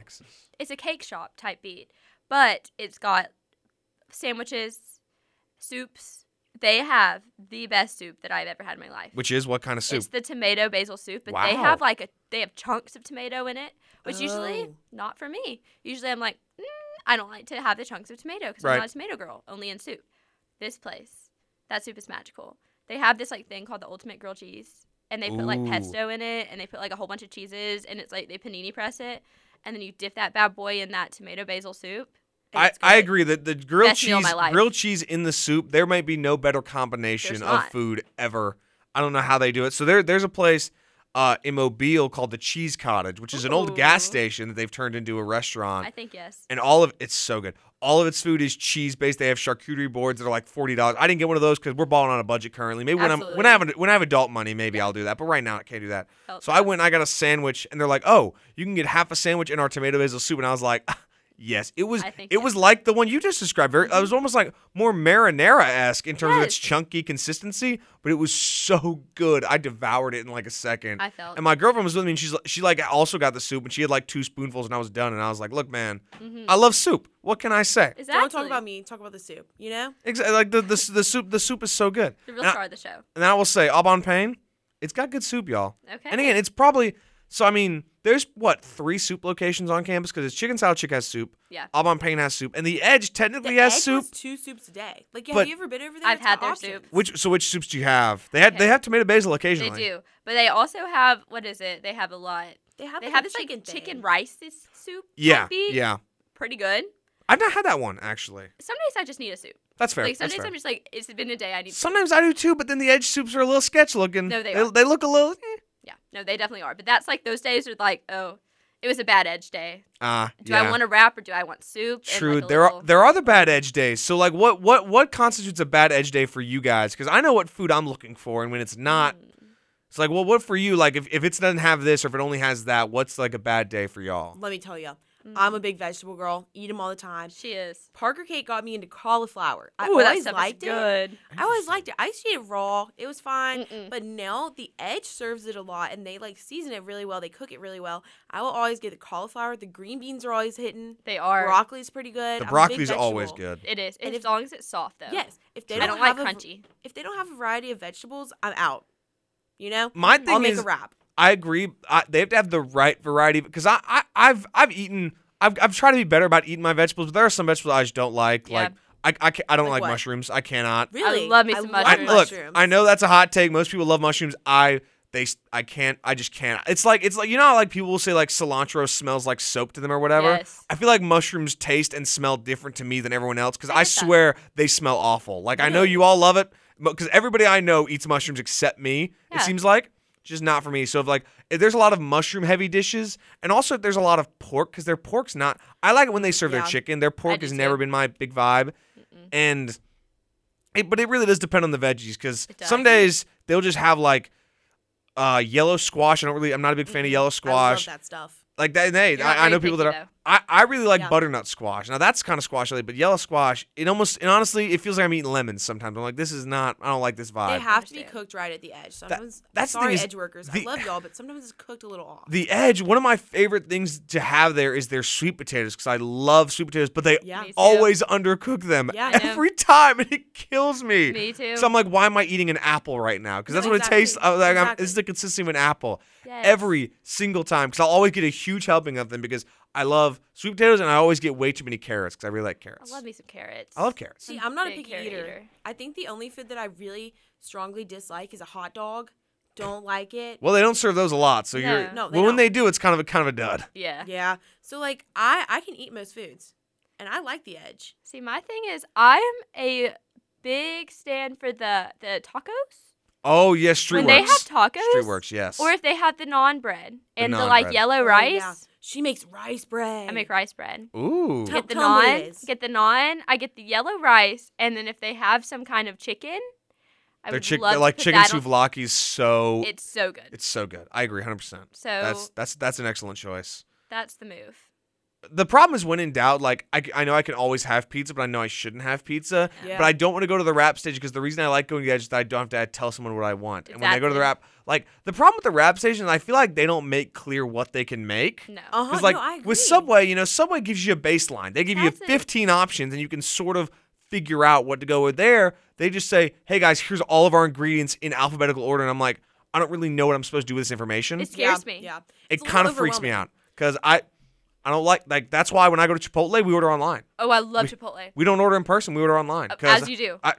it's a cake shop type beat, but it's got sandwiches, soups. They have the best soup that I've ever had in my life. Which is what kind of soup? It's the tomato basil soup, but they have like a they have chunks of tomato in it, which usually Oh. not for me. Usually I'm like, mm, I don't like to have the chunks of tomato because Right. I'm not a tomato girl. Only in soup. This place, that soup is magical. They have this like thing called the ultimate grilled cheese, and they put like pesto in it, and they put like a whole bunch of cheeses, and it's like they panini press it, and then you dip that bad boy in that tomato basil soup. I, I agree that the grilled Best meal of cheese my life. grilled cheese in the soup there might be no better combination There's of not. food ever. I don't know how they do it. So there there's a place uh, in Mobile called the Cheese Cottage, which is an old gas Ooh. station that they've turned into a restaurant. I think yes. and all of it's so good. All of its food is cheese based. They have charcuterie boards that are like forty dollars. I didn't get one of those because we're balling on a budget currently. Maybe when I'm when I have when I have adult money, maybe I'll do that. But right now I can't do that. Help So I went. and I got a sandwich, and they're like, "Oh, you can get half a sandwich in our tomato basil soup." And I was like, "Yes." It was. I think It yes. was like the one you just described. Very. It was almost like more marinara esque in terms of its chunky consistency, but it was so good. I devoured it in like a second. I felt. and my girlfriend was with me, and she's she like also got the soup, and she had like two spoonfuls, and I was done. And I was like, "Look, man, Mhm. I love soup. What can I say?" Exactly. Don't talk about me. Talk about the soup. You know. Exactly. Like the, the the soup the soup is so good. The real And I- star of the show. And then I will say, Au Bon Pain, it's got good soup, y'all. Okay. And again, it's probably so. I mean, there's what three soup locations on campus because it's Chicken Salad Chick has soup. Yeah. Au Bon Pain has soup, and the Edge technically The has Edge soup. two soups a day. Like, But- have you ever been over there? I've It's had got their options. soup. Which so which soups do you have? They had they Okay. have tomato basil occasionally. They occasionally. do, but they also have what is it? They have a lot. They have, They like, have a this like chicken chicken thing. rice s- soup. Yeah, beat. yeah. Pretty good. I've not had that one actually. Some days I just need a soup. That's fair. like some That's days fair. I'm just like it's been a day I need. soup. Sometimes I do too, but then the Edge soups are a little sketch looking. No, they they, are. they look a little. Eh. Yeah, no, they definitely are. But that's like those days are like, oh, it was a bad edge day. Ah, Do yeah. I want a wrap or do I want soup? True. like, a there are little- there are the bad edge days. So like what what what constitutes a bad edge day for you guys? Because I know what food I'm looking for, and when it's not, Mm. it's like well, what for you? Like if if it doesn't have this or if it only has that, what's like a bad day for y'all? Let me tell you, Mm. I'm a big vegetable girl. Eat them all the time. She is. Parker Kate got me into cauliflower. I Ooh, that always stuff liked is it. good. I always liked it. I used to eat it raw. It was fine. Mm-mm. But now the Edge serves it a lot, and they like season it really well. They cook it really well. I will always get the cauliflower. The green beans are always hitting. They are. Broccoli's pretty good. The I'm broccoli's always good. It is. And as long as it's soft though. Yes, if they don't, don't like have a, crunchy. if they don't have a variety of vegetables, I'm out. You know, My thing I'll make is, a wrap. I agree. I, they have to have the right variety because I, I I've I've eaten. I've I've tried to be better about eating my vegetables, but there are some vegetables I just don't like. Yeah. Like I I, ca- I don't Like like, mushrooms. I cannot. Really, love me some love I, mushrooms. look, mushrooms. I know that's a hot take. Most people love mushrooms. I they s- I can't. I just can't. It's like it's like you know how like people will say like cilantro smells like soap to them or whatever. Yes. I feel like mushrooms taste and smell different to me than everyone else because I I, get that. swear they smell awful. Like I know you all love it, but because everybody I know eats mushrooms except me. Yeah. It seems like just not for me. So if like if there's a lot of mushroom heavy dishes, and also if there's a lot of pork because their pork's not. I like it when they serve Yeah. their chicken. Their pork has too. never been my big vibe, Mm-mm. and it, but it really does depend on the veggies because some days they'll just have like uh, yellow squash. I don't really. I'm not a big fan of Mm-mm. yellow I love squash. that stuff. Like that. Hey, I, I know people that are. I, I really like Yeah. butternut squash. Now that's kind of squash related, but yellow squash, it almost, and honestly, it feels like I'm eating lemons sometimes. I'm like, this is not. I don't like this vibe. They have to be cooked right at the edge. Sometimes that's the sorry, thing is edge workers. the- I love y'all, but sometimes it's cooked a little off. the edge. One of my favorite things to have there is their sweet potatoes because I love sweet potatoes, but they yeah, Me too. always undercook them Yeah, every time, and it kills me. Me too. So I'm like, why am I eating an apple right now? Because that's No, what exactly. it tastes. Uh, like I'm, this is the consistency of an apple Yes. every single time. Because I'll always get a huge helping of them because I love sweet potatoes and I always get way too many carrots because I really like carrots. I love me some carrots. I love carrots. See, I'm not a picky eater. eater. I think the only food that I really strongly dislike is a hot dog. Don't like it. Well, they don't serve those a lot, so No. you're. No, they well, when don't. they do, it's kind of a kind of a dud. Yeah. Yeah. So like I I can eat most foods, and I like the edge. See, my thing is, I'm a big stand for the the tacos. Oh yes, Streetworks. when they have tacos, Streetworks, yes. or if they have the naan bread and the, like bread. yellow Oh, rice. yeah. She makes rice bread. I make rice bread. Ooh. Tell- Get the tell 'em what it naan. is. Get the naan. I get the yellow rice, and then if they have some kind of chicken, I Their would chick, love they're to like put chicken that on- souvlaki is so It's so good. it's so good. I agree 100%. So That's that's that's an excellent choice. that's the move. The problem is when in doubt, like I know I can always have pizza, but I know I shouldn't have pizza. Yeah. But I don't want to go to the wrap stage because the reason I like going to the edge is that I don't have to tell someone what I want. And when I go to the Exactly. wrap, like the problem with the wrap station, I feel like they don't make clear what they can make. No. Uh-huh, Because like no, I with. Subway, you know, Subway gives you a baseline. They give That's you it. 15 options, and you can sort of figure out what to go with. There, they just say, "Hey guys, here's all of our ingredients in alphabetical order," and I'm like, I don't really know what I'm supposed to do with this information. It scares yeah, me. Yeah. it It's a kind of freaks me out because I, I don't like like that's why when I go to Chipotle, we order online. Oh, I love Chipotle. We don't order in person. We order online. Oh, 'cause As you do, I,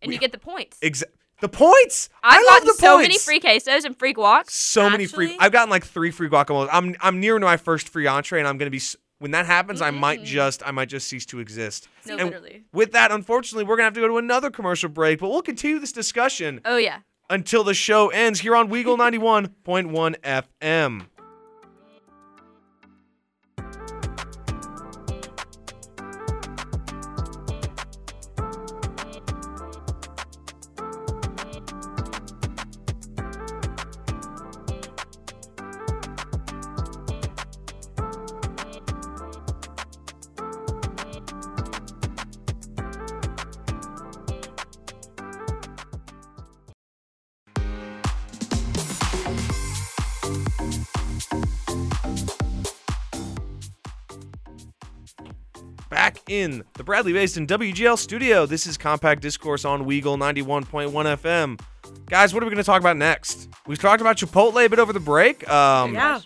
and we- you get the points. exa- the points. I've I love gotten the so points. many free quesos and free guacs. So many free. I've gotten like three free guacamoles. I'm I'm near to my first free entree, and I'm gonna be. When that happens, I might just I might just cease to exist. No, And literally. With that, unfortunately, we're gonna have to go to another commercial break, but we'll continue this discussion Oh yeah. until the show ends here on Weagle 91.1 FM. In the Bradley based in WGL studio, this is Compact Discourse on Weagle 91.1 FM. Guys, what are we going to talk about next? We've talked about Chipotle a bit over the break. Um, Yeah.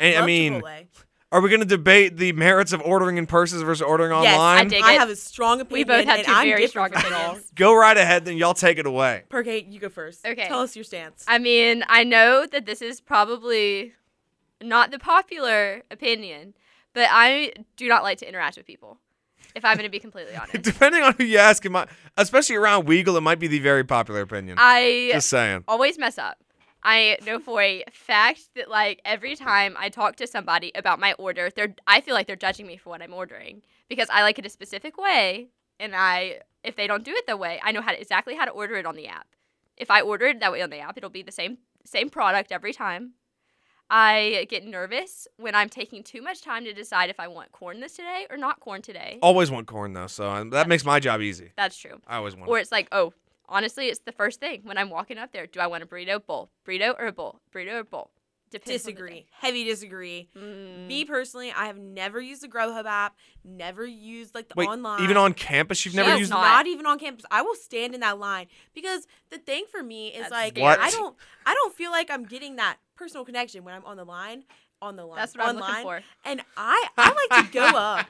And, I mean, Chipotle. are we going to debate the merits of ordering in person versus ordering Yes, online? I dig I it. have a strong opinion. We both have and two I'm very different strong from y'all. opinions. Go right ahead, then y'all take it away. Parker Kate, you go first. Okay. Tell us your stance. I mean, I know that this is probably not the popular opinion, but I do not like to interact with people. If I'm going to be completely honest, Depending on who you ask, it might, especially around Weagle, it might be the very popular opinion. I Just saying. always mess up. I know for a fact that like every time I talk to somebody about my order, they're I feel like they're judging me for what I'm ordering because I like it a specific way, and I if they don't do it the way, I know how to, exactly how to order it on the app. If I order it that way on the app, it'll be the same same product every time. I get nervous when I'm taking too much time to decide if I want corn this today or not corn today. Always want corn though, so that makes my job easy. That's true. I always want. Or it. it's like, oh, honestly, it's the first thing when I'm walking up there. Do I want a burrito bowl? Burrito or a bowl? Burrito or bowl? Depends disagree. Heavy disagree. Mm. Me personally, I have never used the Grubhub app. Never used like the Wait, online. even on campus, you've never Yes, used. not. not even on campus. I will stand in that line because the thing for me is That's like scary. What? I don't I don't feel like I'm getting that personal connection when I'm on the line on the line. That's what I'm looking for. And I I like to go up.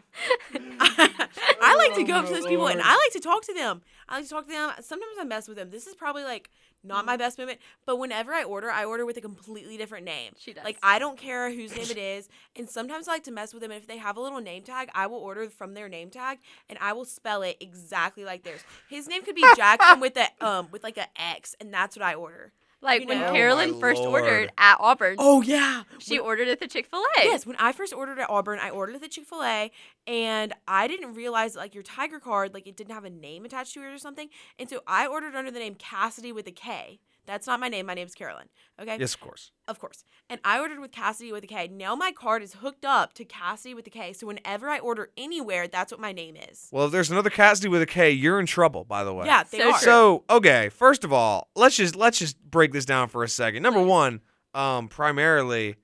I like to go up to those people and I like to talk to them. I like to talk to them. Sometimes I mess with them. This is probably like not my best moment, but whenever I order, I order with a completely different name. She does. Like I don't care whose name it is, and sometimes I like to mess with them. And if they have a little name tag, I will order from their name tag, and I will spell it exactly like theirs. His name could be Jackson with a um with like a X, and that's what I order. Like you when know? Oh Carolyn my first Lord. ordered at Auburn, Oh yeah, she When- ordered at the Chick Fil A. Yes, when I first ordered at Auburn, I ordered at the Chick Fil A, and I didn't realize like your Tiger card, like it didn't have a name attached to it or something, and so I ordered under the name Cassidy with a K. That's not my name. My name's Carolyn. Okay. Yes, of course. Of course. And I ordered with Cassidy with a K. Now my card is hooked up to Cassidy with a K. So whenever I order anywhere, that's what my name is. Well, if there's another Cassidy with a K, you're in trouble. By the way. Yeah, they So are. So okay, first of all, let's just let's just break this down for a second. Number one, um, primarily,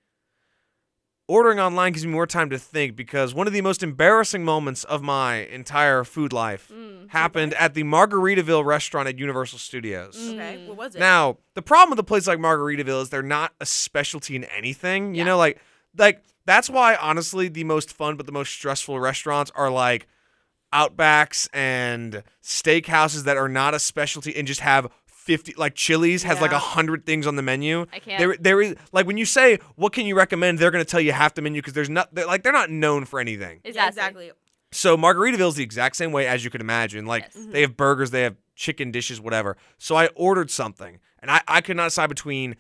ordering online gives me more time to think because one of the most embarrassing moments of my entire food life Mm. happened at the Margaritaville restaurant at Universal Studios. okay. Mm. What was it? Now, the problem with a place like Margaritaville is they're not a specialty in anything. You Yeah. know, like like that's why honestly the most fun but the most stressful restaurants are like Outbacks and steakhouses that are not a specialty and just have 50 like Chili's has like a 100 things on the menu. I can't. There there is like when you say what can you recommend they're going to tell you half the menu because there's not they're, like they're not known for anything. Exactly. exactly. So Margaritaville is the exact same way as you could imagine. Like Yes. they have burgers, they have chicken dishes, whatever. So I ordered something, and I, I could not decide between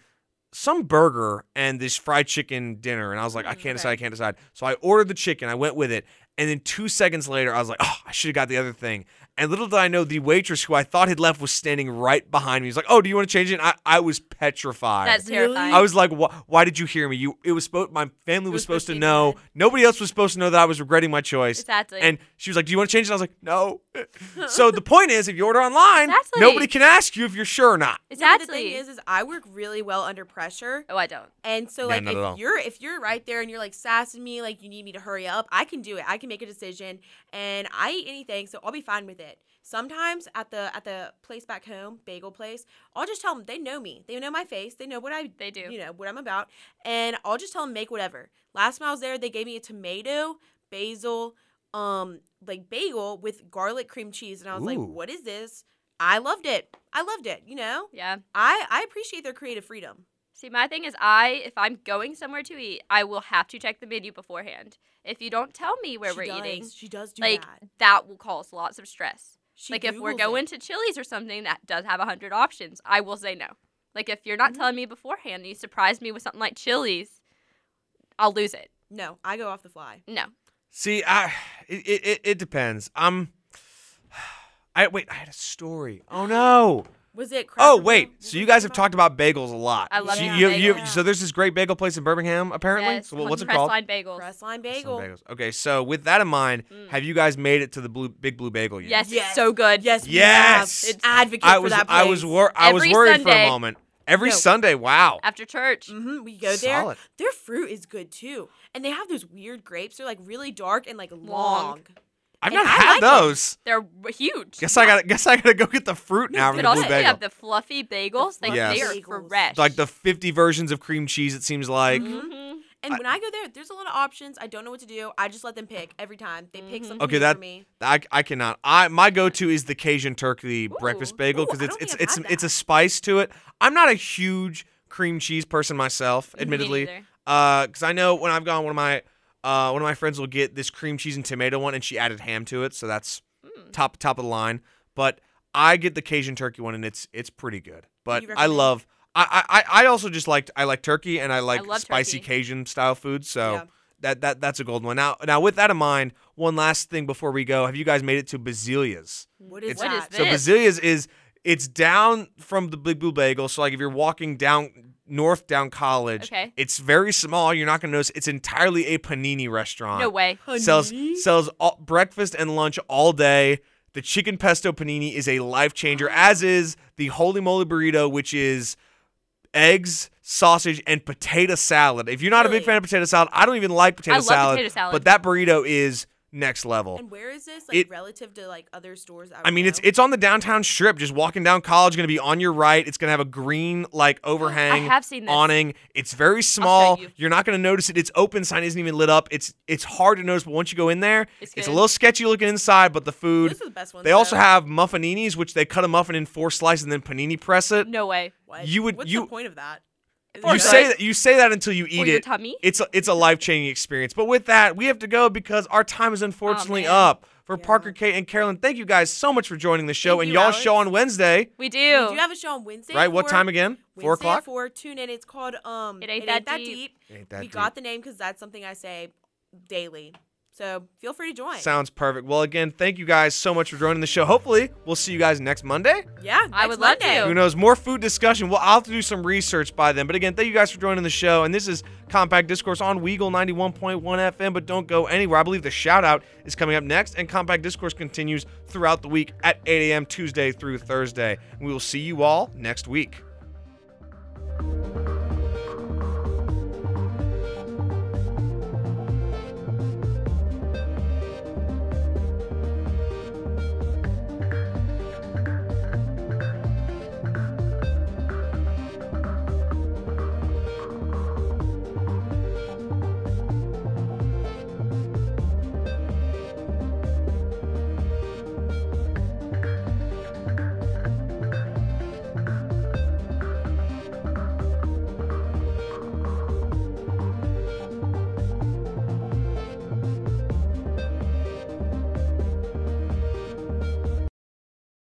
some burger and this fried chicken dinner. And I was like, I Mm, can't decide. I can't decide. So I ordered the chicken, I went with it. And then two seconds later, I was like, oh, I should have got the other thing. And little did I know, the waitress who I thought had left was standing right behind me. He's like, oh, do you want to change it? And I, I was petrified. That's Really? terrifying. I was like, why, why did you hear me? You, it was supposed. My family was, was supposed supposed to to know. good. Nobody else was supposed to know that I was regretting my choice. Exactly. And she was like, "Do you want to change it?" I was like, "No." so the point is, if you order online, Exactly. nobody can ask you if you're sure or not. No, the exactly. thing is, is I work really well under pressure. oh, I don't. And so Yeah, like not if you're if you're right there and you're like sassing me like you need me to hurry up, I can do it. I can make a decision and I eat anything, so I'll be fine with it. Sometimes at the at the place back home, bagel place, I'll just tell them they know me. They know my face. They know what I They do. You know what I'm about, and I'll just tell them make whatever. Last time I was there, they gave me a tomato, basil, um, like bagel with garlic cream cheese, and I was like, what is this? I loved it. I loved it. You know, Yeah. I I appreciate their creative freedom. See, my thing is, I if I'm going somewhere to eat, I will have to check the menu beforehand. If you don't tell me where She we're does. eating, She does do like that. that will cause lots of stress. She like if we're going it. to Chili's or something that does have a hundred options, I will say no. Like if you're not Mm-hmm. telling me beforehand, and you surprise me with something like Chili's, I'll lose it. No, I go off the fly. No. See, I it it, it, it depends. I'm. I wait. I had a story. Oh no. Was it? Oh wait. Barrel? So you guys have talked about bagels a lot. I love so Yeah. you, you, bagels. So there's this great bagel place in Birmingham, apparently. Yes. So what- what's it called? Crestline bagels. Crestline Some bagel. bagels. Okay, so with that in mind, Mm. have you guys made it to the blue big blue bagel yet? Yes, Yes. it's so good. Yes. we Yes. have. It's- advocate I for was that I was wor- I was Every worried for a moment. Every No. Sunday, wow. After church. Mm-hmm. We go there. Their fruit is good too, and they have those weird grapes. They're like really dark and like long. Long. I've And not I had like it. those. They're huge. Guess I got to guess I got to go get the fruit now but the blue also, you bagel. have the fluffy bagels. Like Yes. they are Bagels. fresh. like the 50 versions of cream cheese it seems like. Mhm. And I- when I go there, there's a lot of options. I don't know what to do. I just let them pick every time. They pick Mhm. something Okay, new that- for me. I, I cannot. I my go-to is the Cajun turkey breakfast bagel because it's it's it's it's a spice to it. I'm not a huge cream cheese person myself, admittedly. neither. Uh, because I know when I've gone, one of my uh one of my friends will get this cream cheese and tomato one, and she added ham to it, so that's Mm. top top of the line. But I get the Cajun turkey one, and it's it's pretty good. But I love. I, I I also just liked I like turkey and I like love spicy turkey. Cajun style food. So Yeah. that that that's a golden one. Now now with that in mind, one last thing before we go, have you guys made it to Bazilia's? What is It's- What is that? this? So Bazilia's is it's down from the Big Blue Bagel. So like if you're walking down north down College, Okay. it's very small. You're not gonna notice. It's entirely a panini restaurant. No way. Sells Panini? sells all, breakfast and lunch all day. The chicken pesto panini is a life changer, as is the holy moly burrito, which is eggs, sausage, and potato salad. If you're not a big fan of potato salad, I don't even like potato I love salad. potato salad. But that burrito is next level. And where is this? Like It- relative to like other stores? I mean, it's it's on the downtown strip. Just walking down College, going to be on your right. It's going to have a green like overhang I have seen this. awning. It's very small. you. are not going to notice it. Its open sign isn't even lit up. It's it's hard to notice, but once you go in there, It's it's a little sketchy looking inside. But the food. Those are the best ones. They also have muffininis, which they cut a muffin in four slices and then panini press it. No way. What? you would- What's you- the point of that? Is You it good. say that you say that until you Or eat your it. tummy. It's a, it's a life changing experience. But with that, we have to go because our time is unfortunately man. up. For Yeah. Parker, Kate, and Carolyn, thank you guys so much for joining the show. Thank and you, y'all Alex. show on Wednesday, We do. We do have a show on Wednesday. right? What for- time again? Four Wednesday o'clock. At four. Tune in. It's called um. It Ain't That Deep. Ain't that we deep. got the name because that's something I say daily. So feel free to join. Sounds perfect. Well, again, thank you guys so much for joining the show. Hopefully, we'll see you guys next Monday. yeah, I next would love Monday. to. Who knows? More food discussion. Well, I'll have to do some research by then. But again, thank you guys for joining the show. And this is Compact Discourse on Weagle 91.1 FM. But don't go anywhere. I believe the shout out is coming up next. And Compact Discourse continues throughout the week at 8 a.m. Tuesday through Thursday. We will see you all next week.